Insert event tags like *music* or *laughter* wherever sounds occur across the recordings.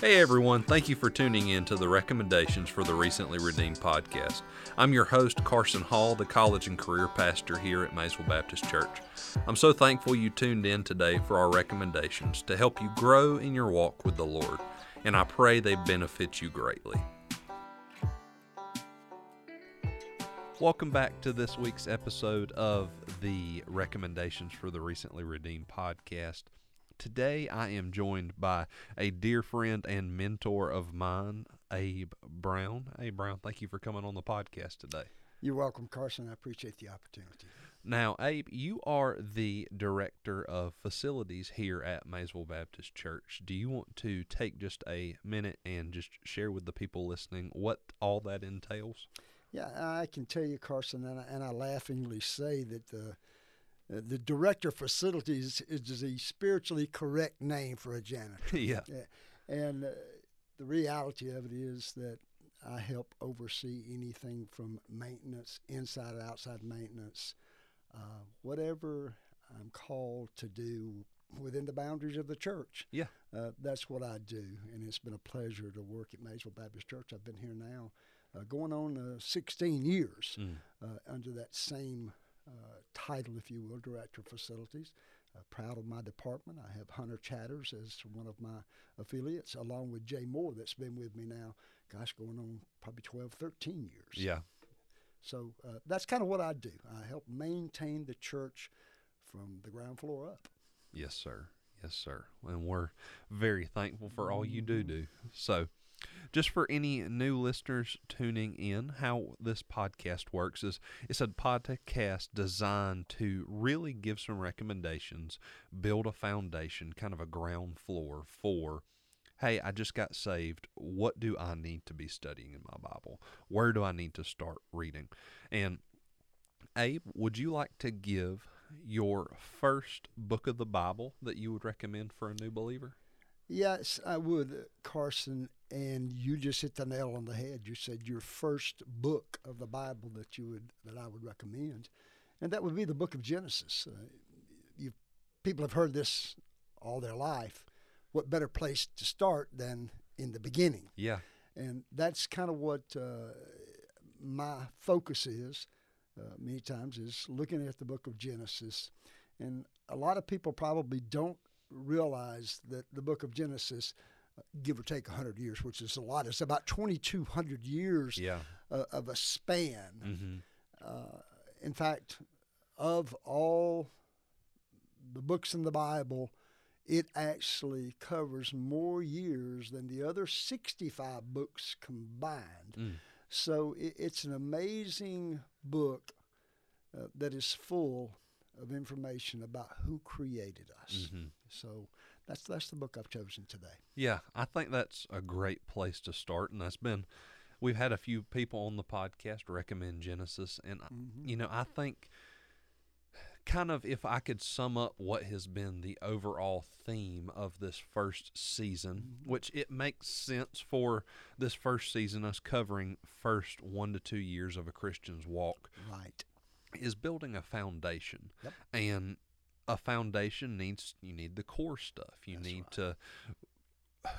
Hey everyone, thank you for tuning in to the recommendations for the Recently Redeemed podcast. I'm your host, Carson Hall, the college and career pastor here at Maysville Baptist Church. I'm so thankful you tuned in today for our recommendations to help you grow in your walk with the Lord, and I pray they benefit you greatly. Welcome back to this week's episode of the Recommendations for the Recently Redeemed podcast. Today I am joined by a dear friend and mentor of mine, Abe Brown. Abe Brown, thank you for coming on the podcast today. You're welcome, Carson. I appreciate the opportunity. Now, Abe, you are the director of facilities here at Maysville Baptist Church. Do you want to take just a minute and just share with the people listening what all that entails? Yeah, I can tell you, Carson, and I, and I laughingly say that the uh, the director of facilities is a spiritually correct name for a janitor. *laughs* yeah. And uh, the reality of it is that I help oversee anything from maintenance, inside and outside maintenance, uh, whatever I'm called to do within the boundaries of the church. Yeah. Uh, that's what I do. And it's been a pleasure to work at Maysville Baptist Church. I've been here now going on uh, 16 years Mm. under that same uh, title, if you will, Director of Facilities. Uh, proud of my department. I have Hunter Chatters as one of my affiliates, along with Jay Moore, that's been with me now, gosh, going on probably 12, 13 years. Yeah. So uh, that's kind of what I do. I help maintain the church from the ground floor up. Yes, sir. Yes, sir. And we're very thankful for all you do do. So, just for any new listeners tuning in, how this podcast works is it's a podcast designed to really give some recommendations, build a foundation, kind of a ground floor for hey, I just got saved. What do I need to be studying in my Bible? Where do I need to start reading? And Abe, would you like to give your first book of the Bible that you would recommend for a new believer? Yes, I would, Carson. And you just hit the nail on the head. You said your first book of the Bible that you would that I would recommend, and that would be the Book of Genesis. Uh, you people have heard this all their life. What better place to start than in the beginning? Yeah. And that's kind of what uh, my focus is. Uh, many times is looking at the Book of Genesis, and a lot of people probably don't realize that the Book of Genesis give or take 100 years, which is a lot. It's about 2,200 years Yeah. uh, of a span. Mm-hmm. Uh, in fact, of all the books in the Bible, it actually covers more years than the other 65 books combined. Mm. So it, it's an amazing book uh, that is full of information about who created us. Mm-hmm. So that's that's the book I've chosen today. Yeah, I think that's a great place to start, and that's been. We've had a few people on the podcast recommend Genesis, and I- Mhm. you know, I think kind of if I could sum up what has been the overall theme of this first season, Mhm. which it makes sense for this first season, us covering first one to two years of a Christian's walk, Right. Is building a foundation. Yep. And a foundation needs you need the core stuff. You That's need right. to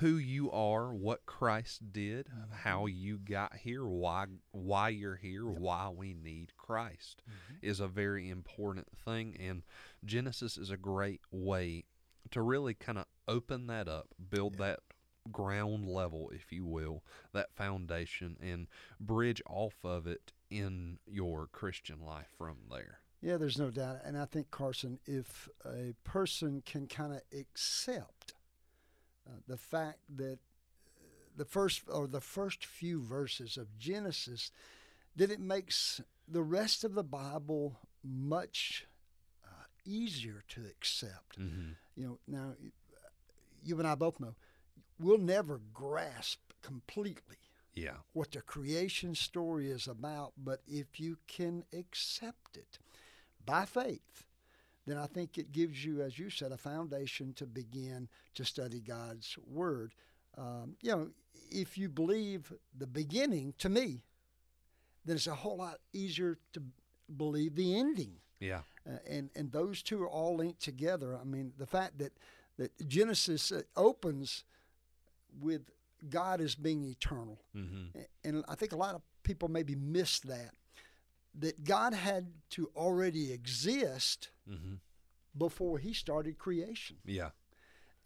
who you are, what Christ did, Mhm. how you got here, why why you're here, Yep. why we need Christ Mhm. is a very important thing and Genesis is a great way to really kind of open that up, build Yeah. that ground level if you will, that foundation and bridge off of it in your Christian life from there. Yeah, there's no doubt. And I think, Carson, if a person can kind of accept uh, the fact that uh, the first or the first few verses of Genesis, that it makes the rest of the Bible much uh, easier to accept. Mm-hmm. You know, now you and I both know we'll never grasp completely Yeah. what the creation story is about, but if you can accept it by faith, then I think it gives you, as you said, a foundation to begin to study God's Word. Um, you know, if you believe the beginning, to me, then it's a whole lot easier to believe the ending Yeah. Uh, and and those two are all linked together. I mean, the fact that that Genesis uh, opens with God as being eternal, Mm-hmm. And I think a lot of people maybe miss that that God had to already exist Mm-hmm. before He started creation, Yeah.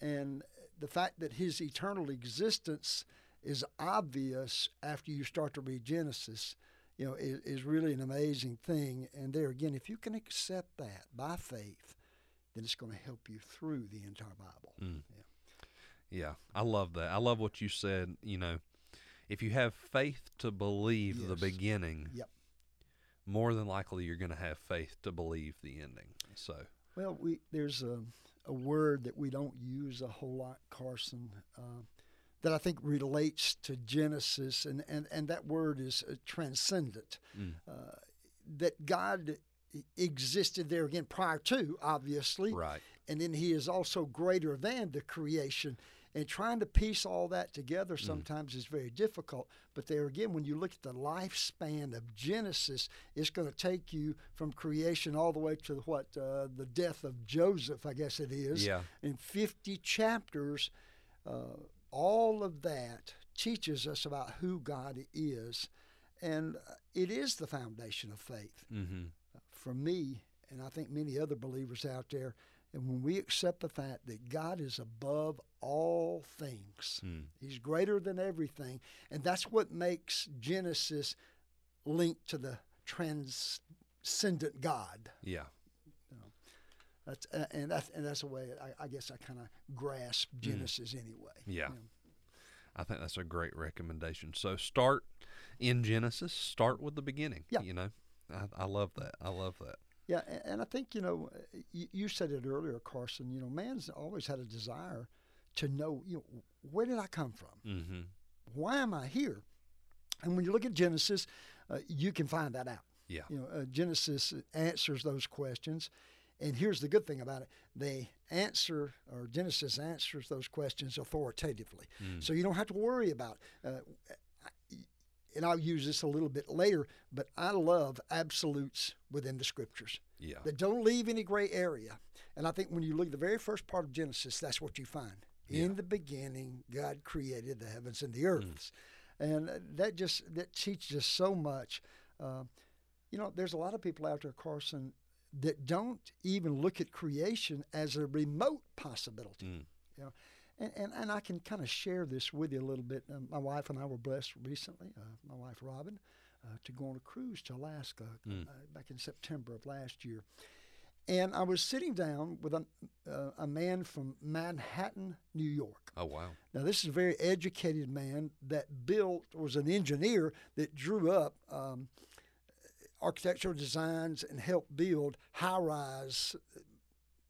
and the fact that His eternal existence is obvious after you start to read Genesis. You know, is, is really an amazing thing. And there again, if you can accept that by faith, then it's going to help you through the entire Bible. Mm. Yeah. Yeah, I love that. I love what you said. You know, if you have faith to believe the beginning, Yep. more than likely you're going to have faith to believe the ending. So, Well, we there's a, a word that we don't use a whole lot, Carson, uh, that I think relates to Genesis, and, and, and that word is uh, transcendent. Mm. Uh, that God existed there again prior to, obviously, right. and then He is also greater than the creation. And trying to piece all that together sometimes is very difficult. But there again, when you look at the lifespan of Genesis, it's going to take you from creation all the way to what uh, the death of Joseph, I guess it is. Yeah. In 50 chapters, uh, all of that teaches us about who God is. And uh, it is the foundation of faith Mm-hmm. for me, and I think many other believers out there, and when we accept the fact that God is above all things, Mm. He's greater than everything, and that's what makes Genesis linked to the transcendent God. Yeah. That's uh, and that's and that's the way I, I guess I kind of grasp Genesis anyway. Mm. Yeah. You know. I think that's a great recommendation. So start in Genesis. Start with the beginning. Yeah. You know, I, I love that. I love that. Yeah, and I think you know, you, said it earlier, Carson. You know, man's always had a desire to know, you know, where did I come from? Mm-hmm. why am I here? And when you look at Genesis, uh, you can find that out. Yeah. You know, uh, Genesis answers those questions. And here's the good thing about it they answer, or Genesis answers those questions authoritatively. Mm. So you don't have to worry about uh, and I'll use this a little bit later, but I love absolutes within the scriptures Yeah. that don't leave any gray area. And I think when you look at the very first part of Genesis, that's what you find. Yeah. In the beginning, God created the heavens and the earths, and uh, that just that teaches us so much. Uh, you know, there's a lot of people out there, Carson, that don't even look at creation as a remote possibility. Mm. You know, and, and and I can kind of share this with you a little bit. Um, my wife and I were blessed recently. Uh, my wife Robin, uh, to go on a cruise to Alaska Mm. uh, back in September of last year. And I was sitting down with a, uh, a man from Manhattan, New York. Oh wow. Now, this is a very educated man that built, was an engineer that drew up um, architectural designs and helped build high rise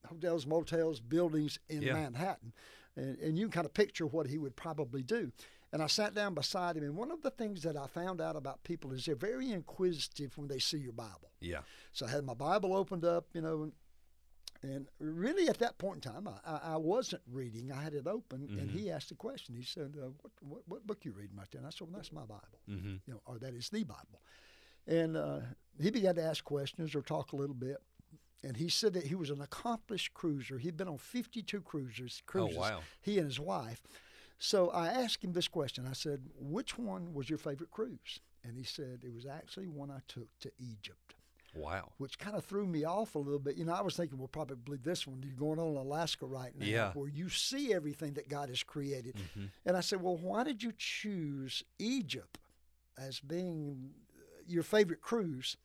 hotels, motels, buildings in Yeah. Manhattan. And, and you can kind of picture what he would probably do. And I sat down beside him, and one of the things that I found out about people is they're very inquisitive when they see your Bible. Yeah. So I had my Bible opened up, you know, and, and really at that point in time, I, I, wasn't reading. I had it open, and Mhm. he asked a question. He said, uh, what, what, what book you reading right there? And I said, well, that's my Bible, Mm-hmm. you know, or that is the Bible. And uh, he began to ask questions or talk a little bit. And he said that he was an accomplished cruiser. He'd been on 52 cruisers, Oh cruises, wow. he and his wife. So I asked him this question. I said, which one was your favorite cruise? And he said, it was actually one I took to Egypt Wow. which kind of threw me off a little bit. You know, I was thinking, well, probably this one. You're going on in Alaska right now, Yeah. where you see everything that God has created. Mm-hmm. And I said, well, why did you choose Egypt as being your favorite cruise?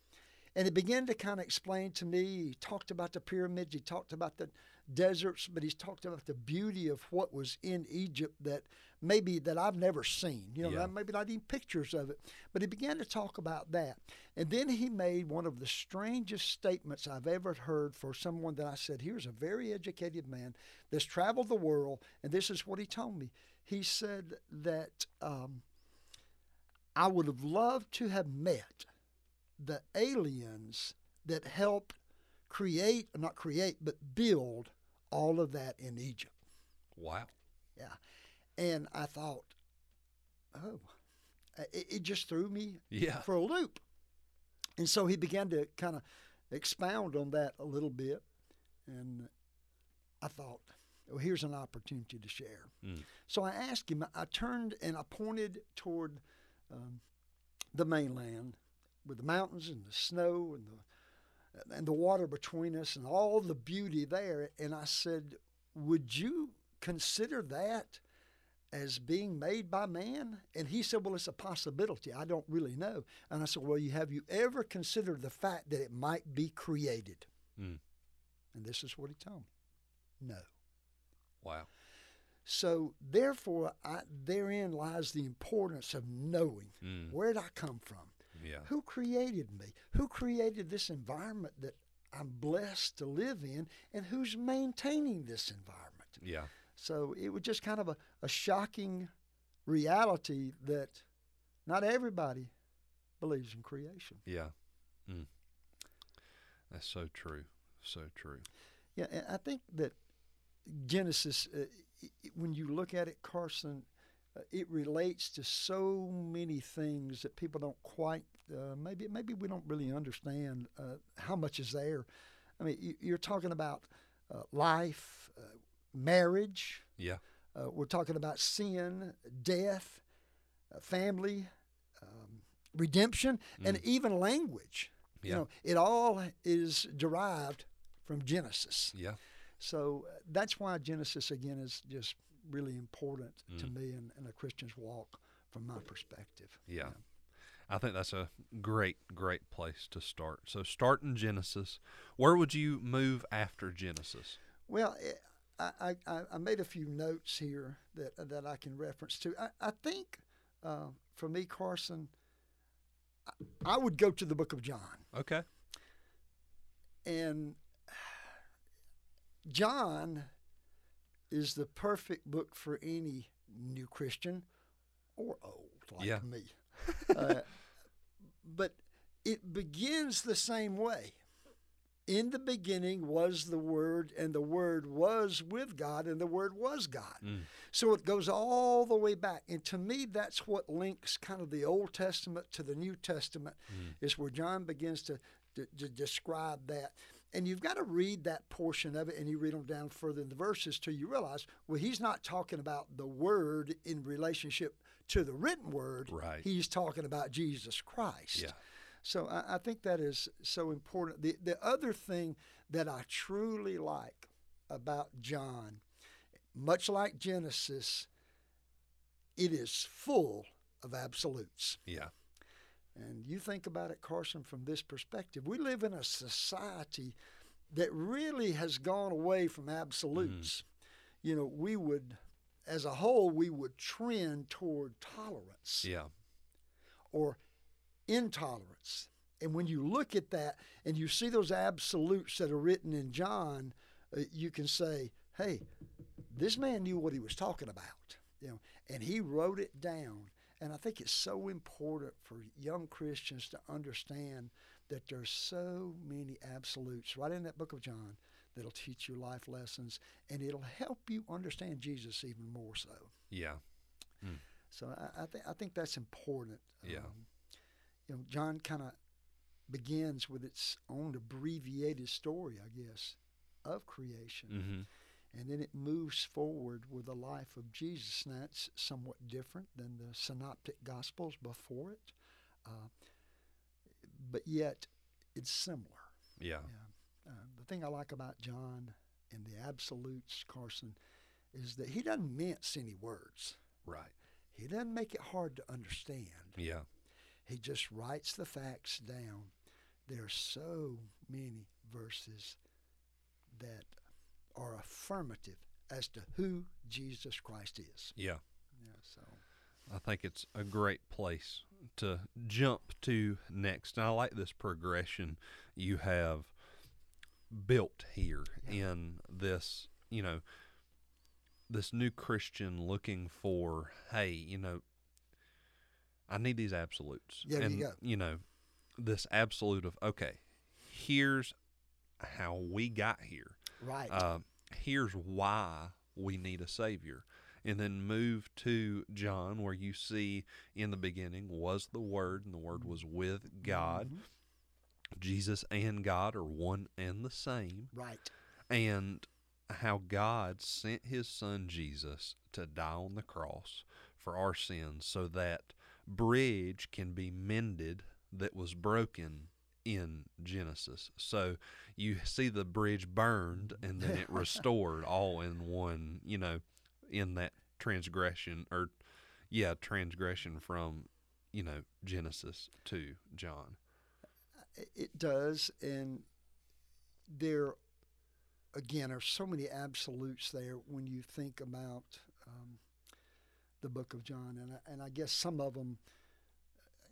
And he began to kind of explain to me. He talked about the pyramids. He talked about the deserts, but he's talked about the beauty of what was in Egypt that maybe that I've never seen. You know, Yeah. maybe not even pictures of it. But he began to talk about that. And then he made one of the strangest statements I've ever heard for someone that I said, here's a very educated man that's traveled the world, and this is what he told me. He said that um, I would have loved to have met the aliens that helped create, not create, but build all of that in Egypt. Wow. Yeah. And I thought, oh, it, it just threw me Yeah. for a loop. And so he began to kind of expound on that a little bit. And I thought, well, here's an opportunity to share. Mm. So I asked him, I turned and I pointed toward um, the mainland with the mountains and the snow and the, and the water between us and all the beauty there. And I said, Would you consider that as being made by man? And he said, Well, it's a possibility. I don't really know. And I said, Well, you have you ever considered the fact that it might be created? Mm. And this is what he told me. No. Wow. So therefore, I, therein lies the importance of knowing Mm. where did I come from? Yeah. Who created me? Who created this environment that I'm blessed to live in? And who's maintaining this environment? Yeah. So it was just kind of a, a shocking reality that not everybody believes in creation. Yeah. Mm. That's so true. So true. Yeah, and I think that Genesis, uh, when you look at it, Carson, it relates to so many things that people don't quite. Uh, maybe maybe we don't really understand uh, how much is there. I mean, you, you're talking about uh, life, uh, marriage. Yeah. Uh, we're talking about sin, death, uh, family, um, redemption, and even language. Yeah. You know, it all is derived from Genesis. Yeah. So uh, that's why Genesis again is just really important to Mm. me in, in a Christian's walk from my perspective. Yeah. I think that's a great, great place to start. So start in Genesis. Where would you move after Genesis? Well, eh, I, I, I- I made a few notes here that that I can reference to. I, I think uh, for me, Carson, I, I would go to the Book of John, Okay. and John is the perfect book for any new Christian or old like Yeah. me. uh, *laughs* but it begins the same way. In the beginning was the Word, and the Word was with God, and the Word was God. Mm. So it goes all the way back. And to me, that's what links kind of the Old Testament to the New Testament, Mm. is where John begins to, to, to describe that. And you've got to read that portion of it, and you read them down further in the verses till you realize, well, he's not talking about the Word in relationship to the written Word. Right. He's talking about Jesus Christ. Yeah. So I, I think that is so important. The the other thing that I truly like about John, much like Genesis, it is full of absolutes. Yeah. And you think about it, Carson, from this perspective. We live in a society that really has gone away from absolutes. You know, we would, as a whole, we would trend toward tolerance Yeah. or intolerance. And when you look at that and you see those absolutes that are written in John, uh, you can say, "Hey, this man knew what he was talking about." You know, and he wrote it down. And I think it's so important for young Christians to understand that there's so many absolutes right in that book of John that'll teach you life lessons and it'll help you understand Jesus even more so. Yeah. So I, I, th- I think that's important. Yeah. Um, you know, John kind of begins with its own abbreviated story, I guess, of creation. Mm-hmm. And then it moves forward with the life of Jesus. Now, that's somewhat different than the synoptic gospels before it, uh, but yet it's similar. Yeah. Yeah. Uh, the thing I like about John and the absolutes, Carson, is that he doesn't mince any words. Right. He doesn't make it hard to understand. Yeah. He just writes the facts down. There are so many verses that are affirmative as to who Jesus Christ is. Yeah. Yeah, so I think it's a great place to jump to next. And I like this progression you have built here in this, you know, this new Christian looking for, hey, you know, I need these absolutes. Yeah, and, you you know, this absolute of, okay, here's how we got here. Right. Uh, here's why we need a savior and then move to john where you see in the beginning was the word and the word was with god Mhm. Jesus and God are one and the same, Right. and how God sent his son Jesus to die on the cross for our sins so that bridge can be mended that was broken in Genesis. So you see the bridge burned and then it *laughs* restored all in one, you know, in that transgression or yeah, transgression from, you know, Genesis to John. It does, and there again are so many absolutes there when you think about um, the Book of John, and I, and I guess some of them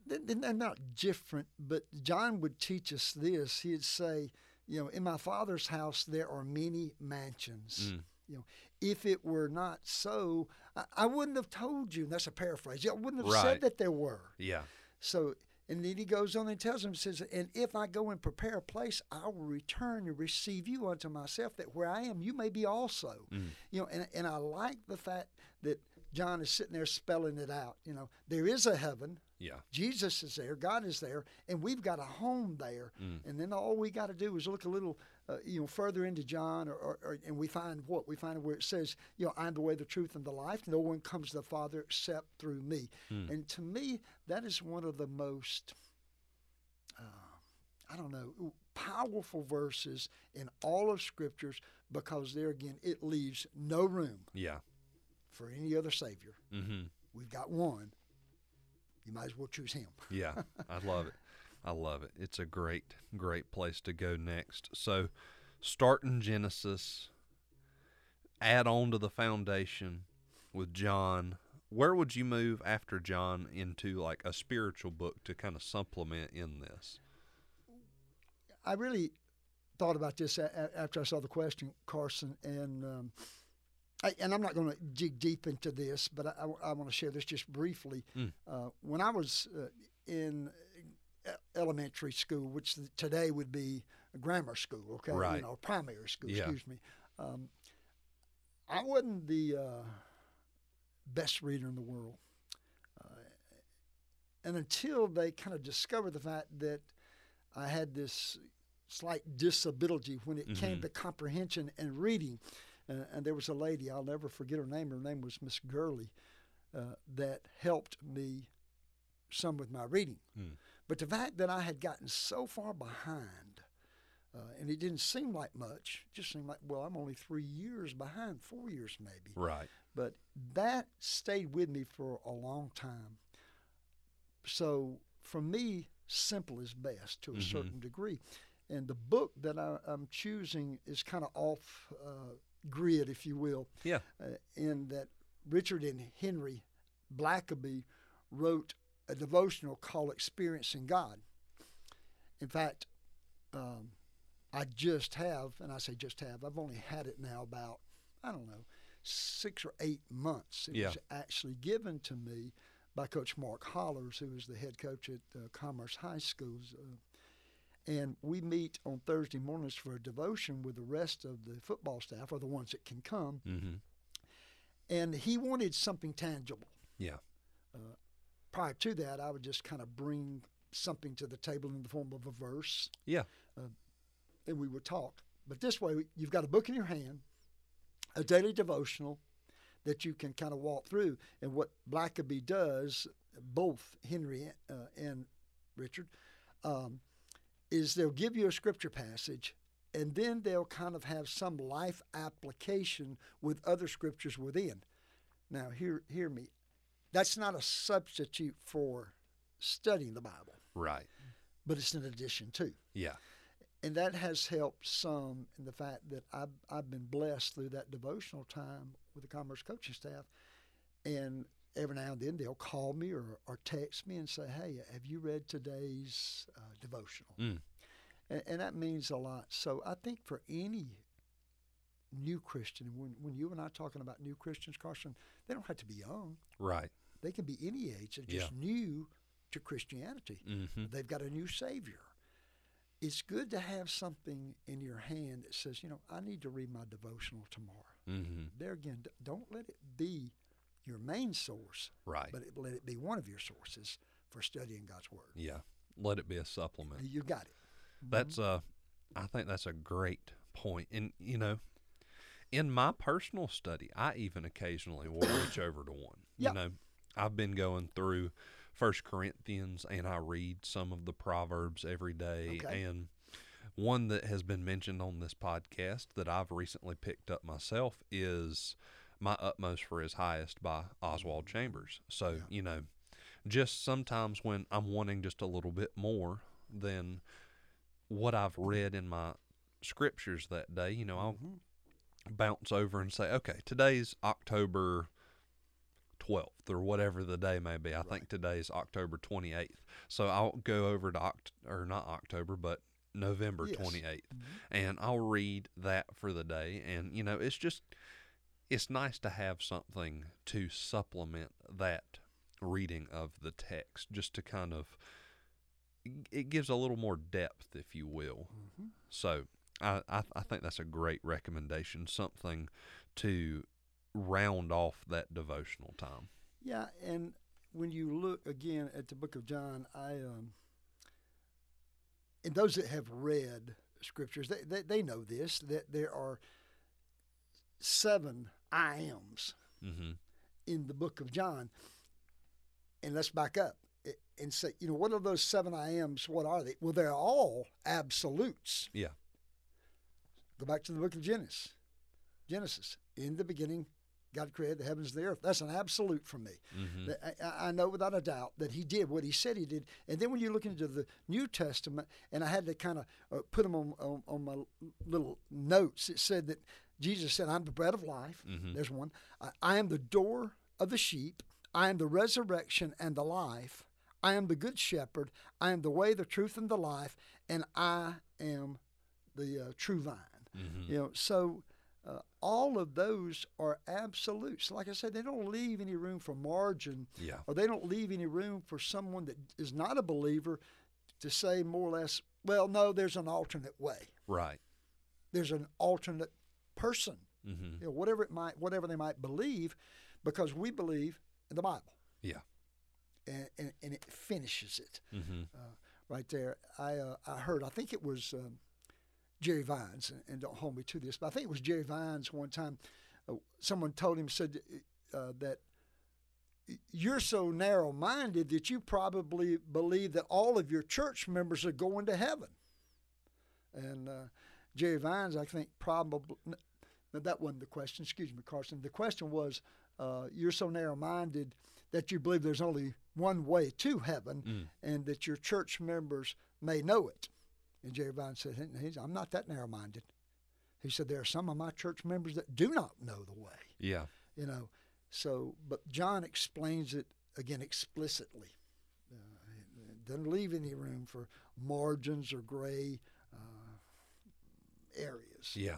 they're not different, but John would teach us this. He'd say, you know, in my Father's house there are many mansions. Mm. You know, if it were not so, I, I wouldn't have told you. That's a paraphrase. I wouldn't have Right. said that there were. Yeah. So, and then he goes on and tells him, says, And if I go and prepare a place, I will return and receive you unto myself, that where I am, you may be also. Mm. You know, and, and I like the fact that John is sitting there spelling it out. You know, there is a heaven, Yeah. Jesus is there, God is there, and we've got a home there. Mm. And then all we got to do is look a little, uh, you know, further into John, or, or, or and we find what we find where it says, you know, I'm the way, the truth, and the life. No one comes to the Father except through me. Mm. And to me, that is one of the most, uh, I don't know, powerful verses in all of Scriptures because there again, it leaves no room Yeah. for any other Savior. Mhm. We've got one. You might as well choose Him. *laughs* Yeah, I love it. I love it. It's a great, great place to go next. So, start in Genesis, add on to the foundation with John. Where would you move after John into like a spiritual book to kind of supplement in this? I really thought about this after I saw the question, Carson, and um, I, and I'm not going to dig deep into this, but I, want to share this just briefly. Mm. Uh, when I was uh, in elementary school, which today would be a grammar school, okay, Right. you know, primary school, Yeah. excuse me. Um, I wasn't the uh, best reader in the world. Uh, and until they kind of discovered the fact that I had this slight disability when it came Mhm. to comprehension and reading. Uh, and there was a lady, I'll never forget her name. Her name was Miss Gurley, uh, that helped me some with my reading. Mm. But the fact that I had gotten so far behind, uh, and it didn't seem like much, it just seemed like, well, I'm only three years behind, four years maybe. Right. But that stayed with me for a long time. So for me, simple is best to a Mhm. certain degree. And the book that I, I'm choosing is kind of off uh, grid, if you will, Yeah. uh, in that Richard and Henry Blackaby wrote a devotional called Experiencing God. In fact, um, I just have, and I say just have, I've only had it now about, I don't know, six or eight months. It Yeah. was actually given to me by Coach Mark Hollers, who is the head coach at uh, Commerce High Schools. Uh, and we meet on Thursday mornings for a devotion with the rest of the football staff, or the ones that can come. Mm-hmm. And he wanted something tangible. Yeah. Uh, prior to that, I would just kind of bring something to the table in the form of a verse, Yeah. and we would talk. But this way, you've got a book in your hand, a daily devotional that you can kind of walk through. And what Blackaby does, both Henry uh, and Richard, um, is they'll give you a scripture passage and then they'll kind of have some life application with other scriptures within. Now, hear, hear me. That's not a substitute for studying the Bible, Right. but it's an addition to. Yeah. And that has helped some in the fact that I've, I've been blessed through that devotional time with the Commerce coaching staff. And every now and then they'll call me or, or text me and say, Hey, have you read today's uh, devotional? Mm. And, and that means a lot. So I think for any new Christian, when, when you and I are talking about new Christians, Carson, they don't have to be young. Right. They can be any age. They're just Yeah. new to Christianity. Mm-hmm. They've got a new Savior. It's good to have something in your hand that says, you know, I need to read my devotional tomorrow. Mm-hmm. There again, don't let it be your main source, Right. but it, let it be one of your sources for studying God's Word. yeah. Let it be a supplement. You got it. That's uh I think that's a great point. And you know, in my personal study, I even occasionally will reach over to one. Yep. You know, I've been going through First Corinthians and I read some of the Proverbs every day Okay. and one that has been mentioned on this podcast that I've recently picked up myself is My Utmost for His Highest by Oswald Chambers. So, Yeah. you know, just sometimes when I'm wanting just a little bit more than what I've read in my scriptures that day, you know, I'll Mhm. bounce over and say, okay, today's October 12th or whatever the day may be. I think today's October 28th. So I'll go over to Oct- or not October, but November Yes. 28th Mhm. and I'll read that for the day and you know, it's just it's nice to have something to supplement that reading of the text just to kind of it gives a little more depth if you will. Mhm. So I, I I think that's a great recommendation, something to round off that devotional time. Yeah, and when you look again at the book of John, I um, and those that have read scriptures, they, they, they know this that there are seven I ams Mm-hmm. in the book of John. And let's back up and say, you know, what are those seven I ams? What are they? Well, they're all absolutes. Yeah. Go back to the book of Genesis. Genesis. In the beginning, God created the heavens and the earth. That's an absolute for me. Mm-hmm. I, I know without a doubt that he did what he said he did. And then when you look into the New Testament, and I had to kind of uh, put them on, on, on my little notes, it said that Jesus said, I'm the bread of life. Mhm. There's one. I, I am the door of the sheep. I am the resurrection and the life. I am the good shepherd. I am the way, the truth, and the life. And I am the uh, true vine. Mm-hmm. You know, so uh, all of those are absolutes. Like I said, they don't leave any room for margin, Yeah. or they don't leave any room for someone that is not a believer to say more or less, well, no, there's an alternate way. Right. There's an alternate person. Mm-hmm. You know, whatever it might, whatever they might believe, because we believe in the Bible. Yeah. And, and, and it finishes it Mm-hmm. right there. I uh, I heard. I think it was um, Jerry Vines, and, and don't hold me to this, but I think it was Jerry Vines one time. Uh, someone told him said uh, that you're so narrow-minded that you probably believe that all of your church members are going to heaven. And uh, Jerry Vines, I think, probably no, that wasn't the question. Excuse me, Carson. The question was, uh, you're so narrow-minded that you believe there's only one way to heaven Mm. and that your church members may know it. And Jerry Vines said, I'm not that narrow minded. He said, There are some of my church members that do not know the way, Yeah. you know. So, but John explains it again explicitly. Uh, it doesn't leave any room for margins or gray uh, areas. Yeah.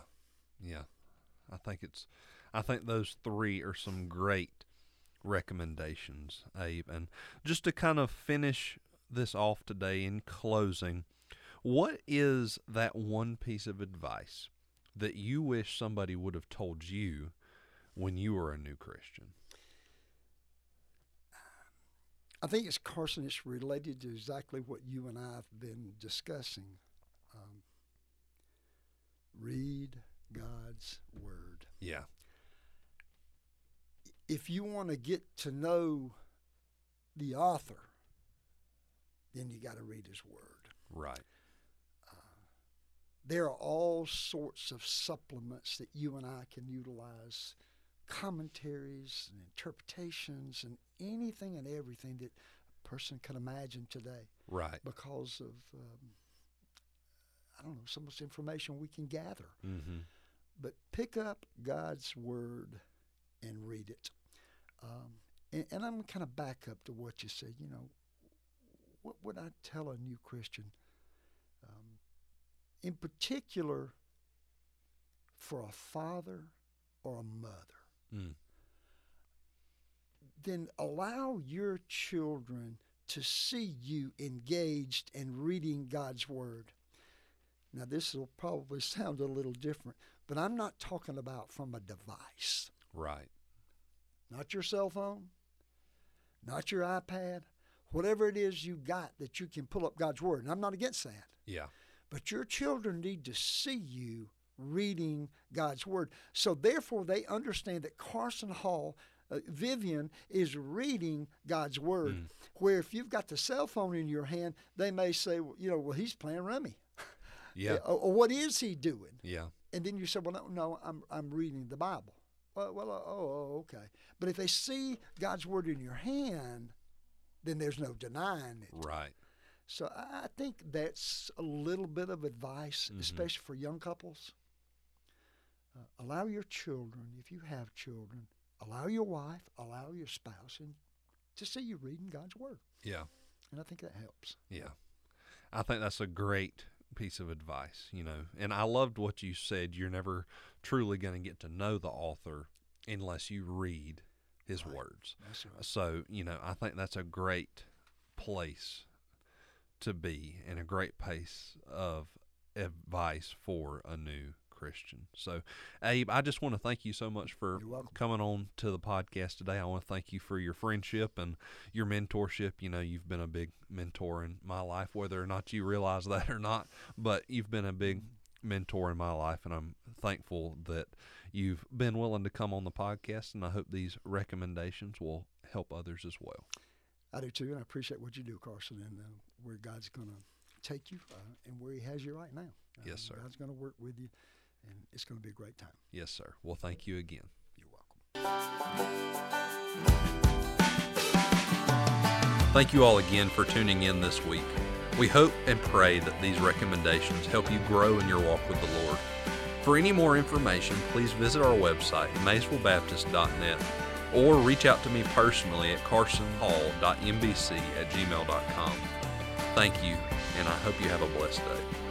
Yeah. I think it's I think those three are some great recommendations, Abe. And just to kind of finish this off today in closing, what is that one piece of advice that you wish somebody would have told you when you were a new Christian? I think it's Carson. It's related to exactly what you and I have been discussing. Um, read God's Word. Yeah. If you want to get to know the author, then you got to read his Word. Right. There are all sorts of supplements that you and I can utilize commentaries and interpretations and anything and everything that a person can imagine today. Right. because of um, I don't know so much information we can gather. Mm-hmm. But pick up God's word and read it. Um, and, and I'm kind of back up to what you said. You know, what would I tell a new Christian? Um, in particular, for a father or a mother Mm. then allow your children to see you engaged in reading God's Word. Now, this will probably sound a little different, but I'm not talking about from a device, Right. not your cell phone, not your iPad, whatever it is you got that you can pull up God's Word. And I'm not against that. Yeah. but your children need to see you reading God's Word. So, therefore, they understand that Carson Hall, uh, Vivian, is reading God's Word. Mm. Where if you've got the cell phone in your hand, they may say, well, you know, well, he's playing rummy. Yeah. *laughs* Or, or what is he doing? Yeah. And then you say, well, no, no I'm, I'm reading the Bible. Well, well uh, oh, oh, okay. But if they see God's Word in your hand, then there's no denying it. Right. So I think that's a little bit of advice, Mhm. especially for young couples. Uh, allow your children, if you have children, allow your wife, allow your spouse, and to see you reading God's Word. Yeah. And I think that helps. Yeah. I think that's a great piece of advice, you know. And I loved what you said. You're never truly going to get to know the author unless you read his Right. words. Right. So, you know, I think that's a great place to be and a great place of advice for a new Christian. So, Abe, I just want to thank you so much for coming on to the podcast today. I want to thank you for your friendship and your mentorship. You know, you've been a big mentor in my life, whether or not you realize *laughs* that or not, but you've been a big mentor in my life, and I'm thankful that you've been willing to come on the podcast. And I hope these recommendations will help others as well. I do too, and I appreciate what you do, Carson, and uh, where God's going to take you uh, and where He has you right now. Uh, Yes, sir. God's going to work with you, and it's going to be a great time. Yes, sir. Well, thank you again. You're welcome. Thank you all again for tuning in this week. We hope and pray that these recommendations help you grow in your walk with the Lord. For any more information, please visit our website, maysvillebaptist.net, or reach out to me personally at carsonhall.mbc at gmail.com. Thank you, and I hope you have a blessed day.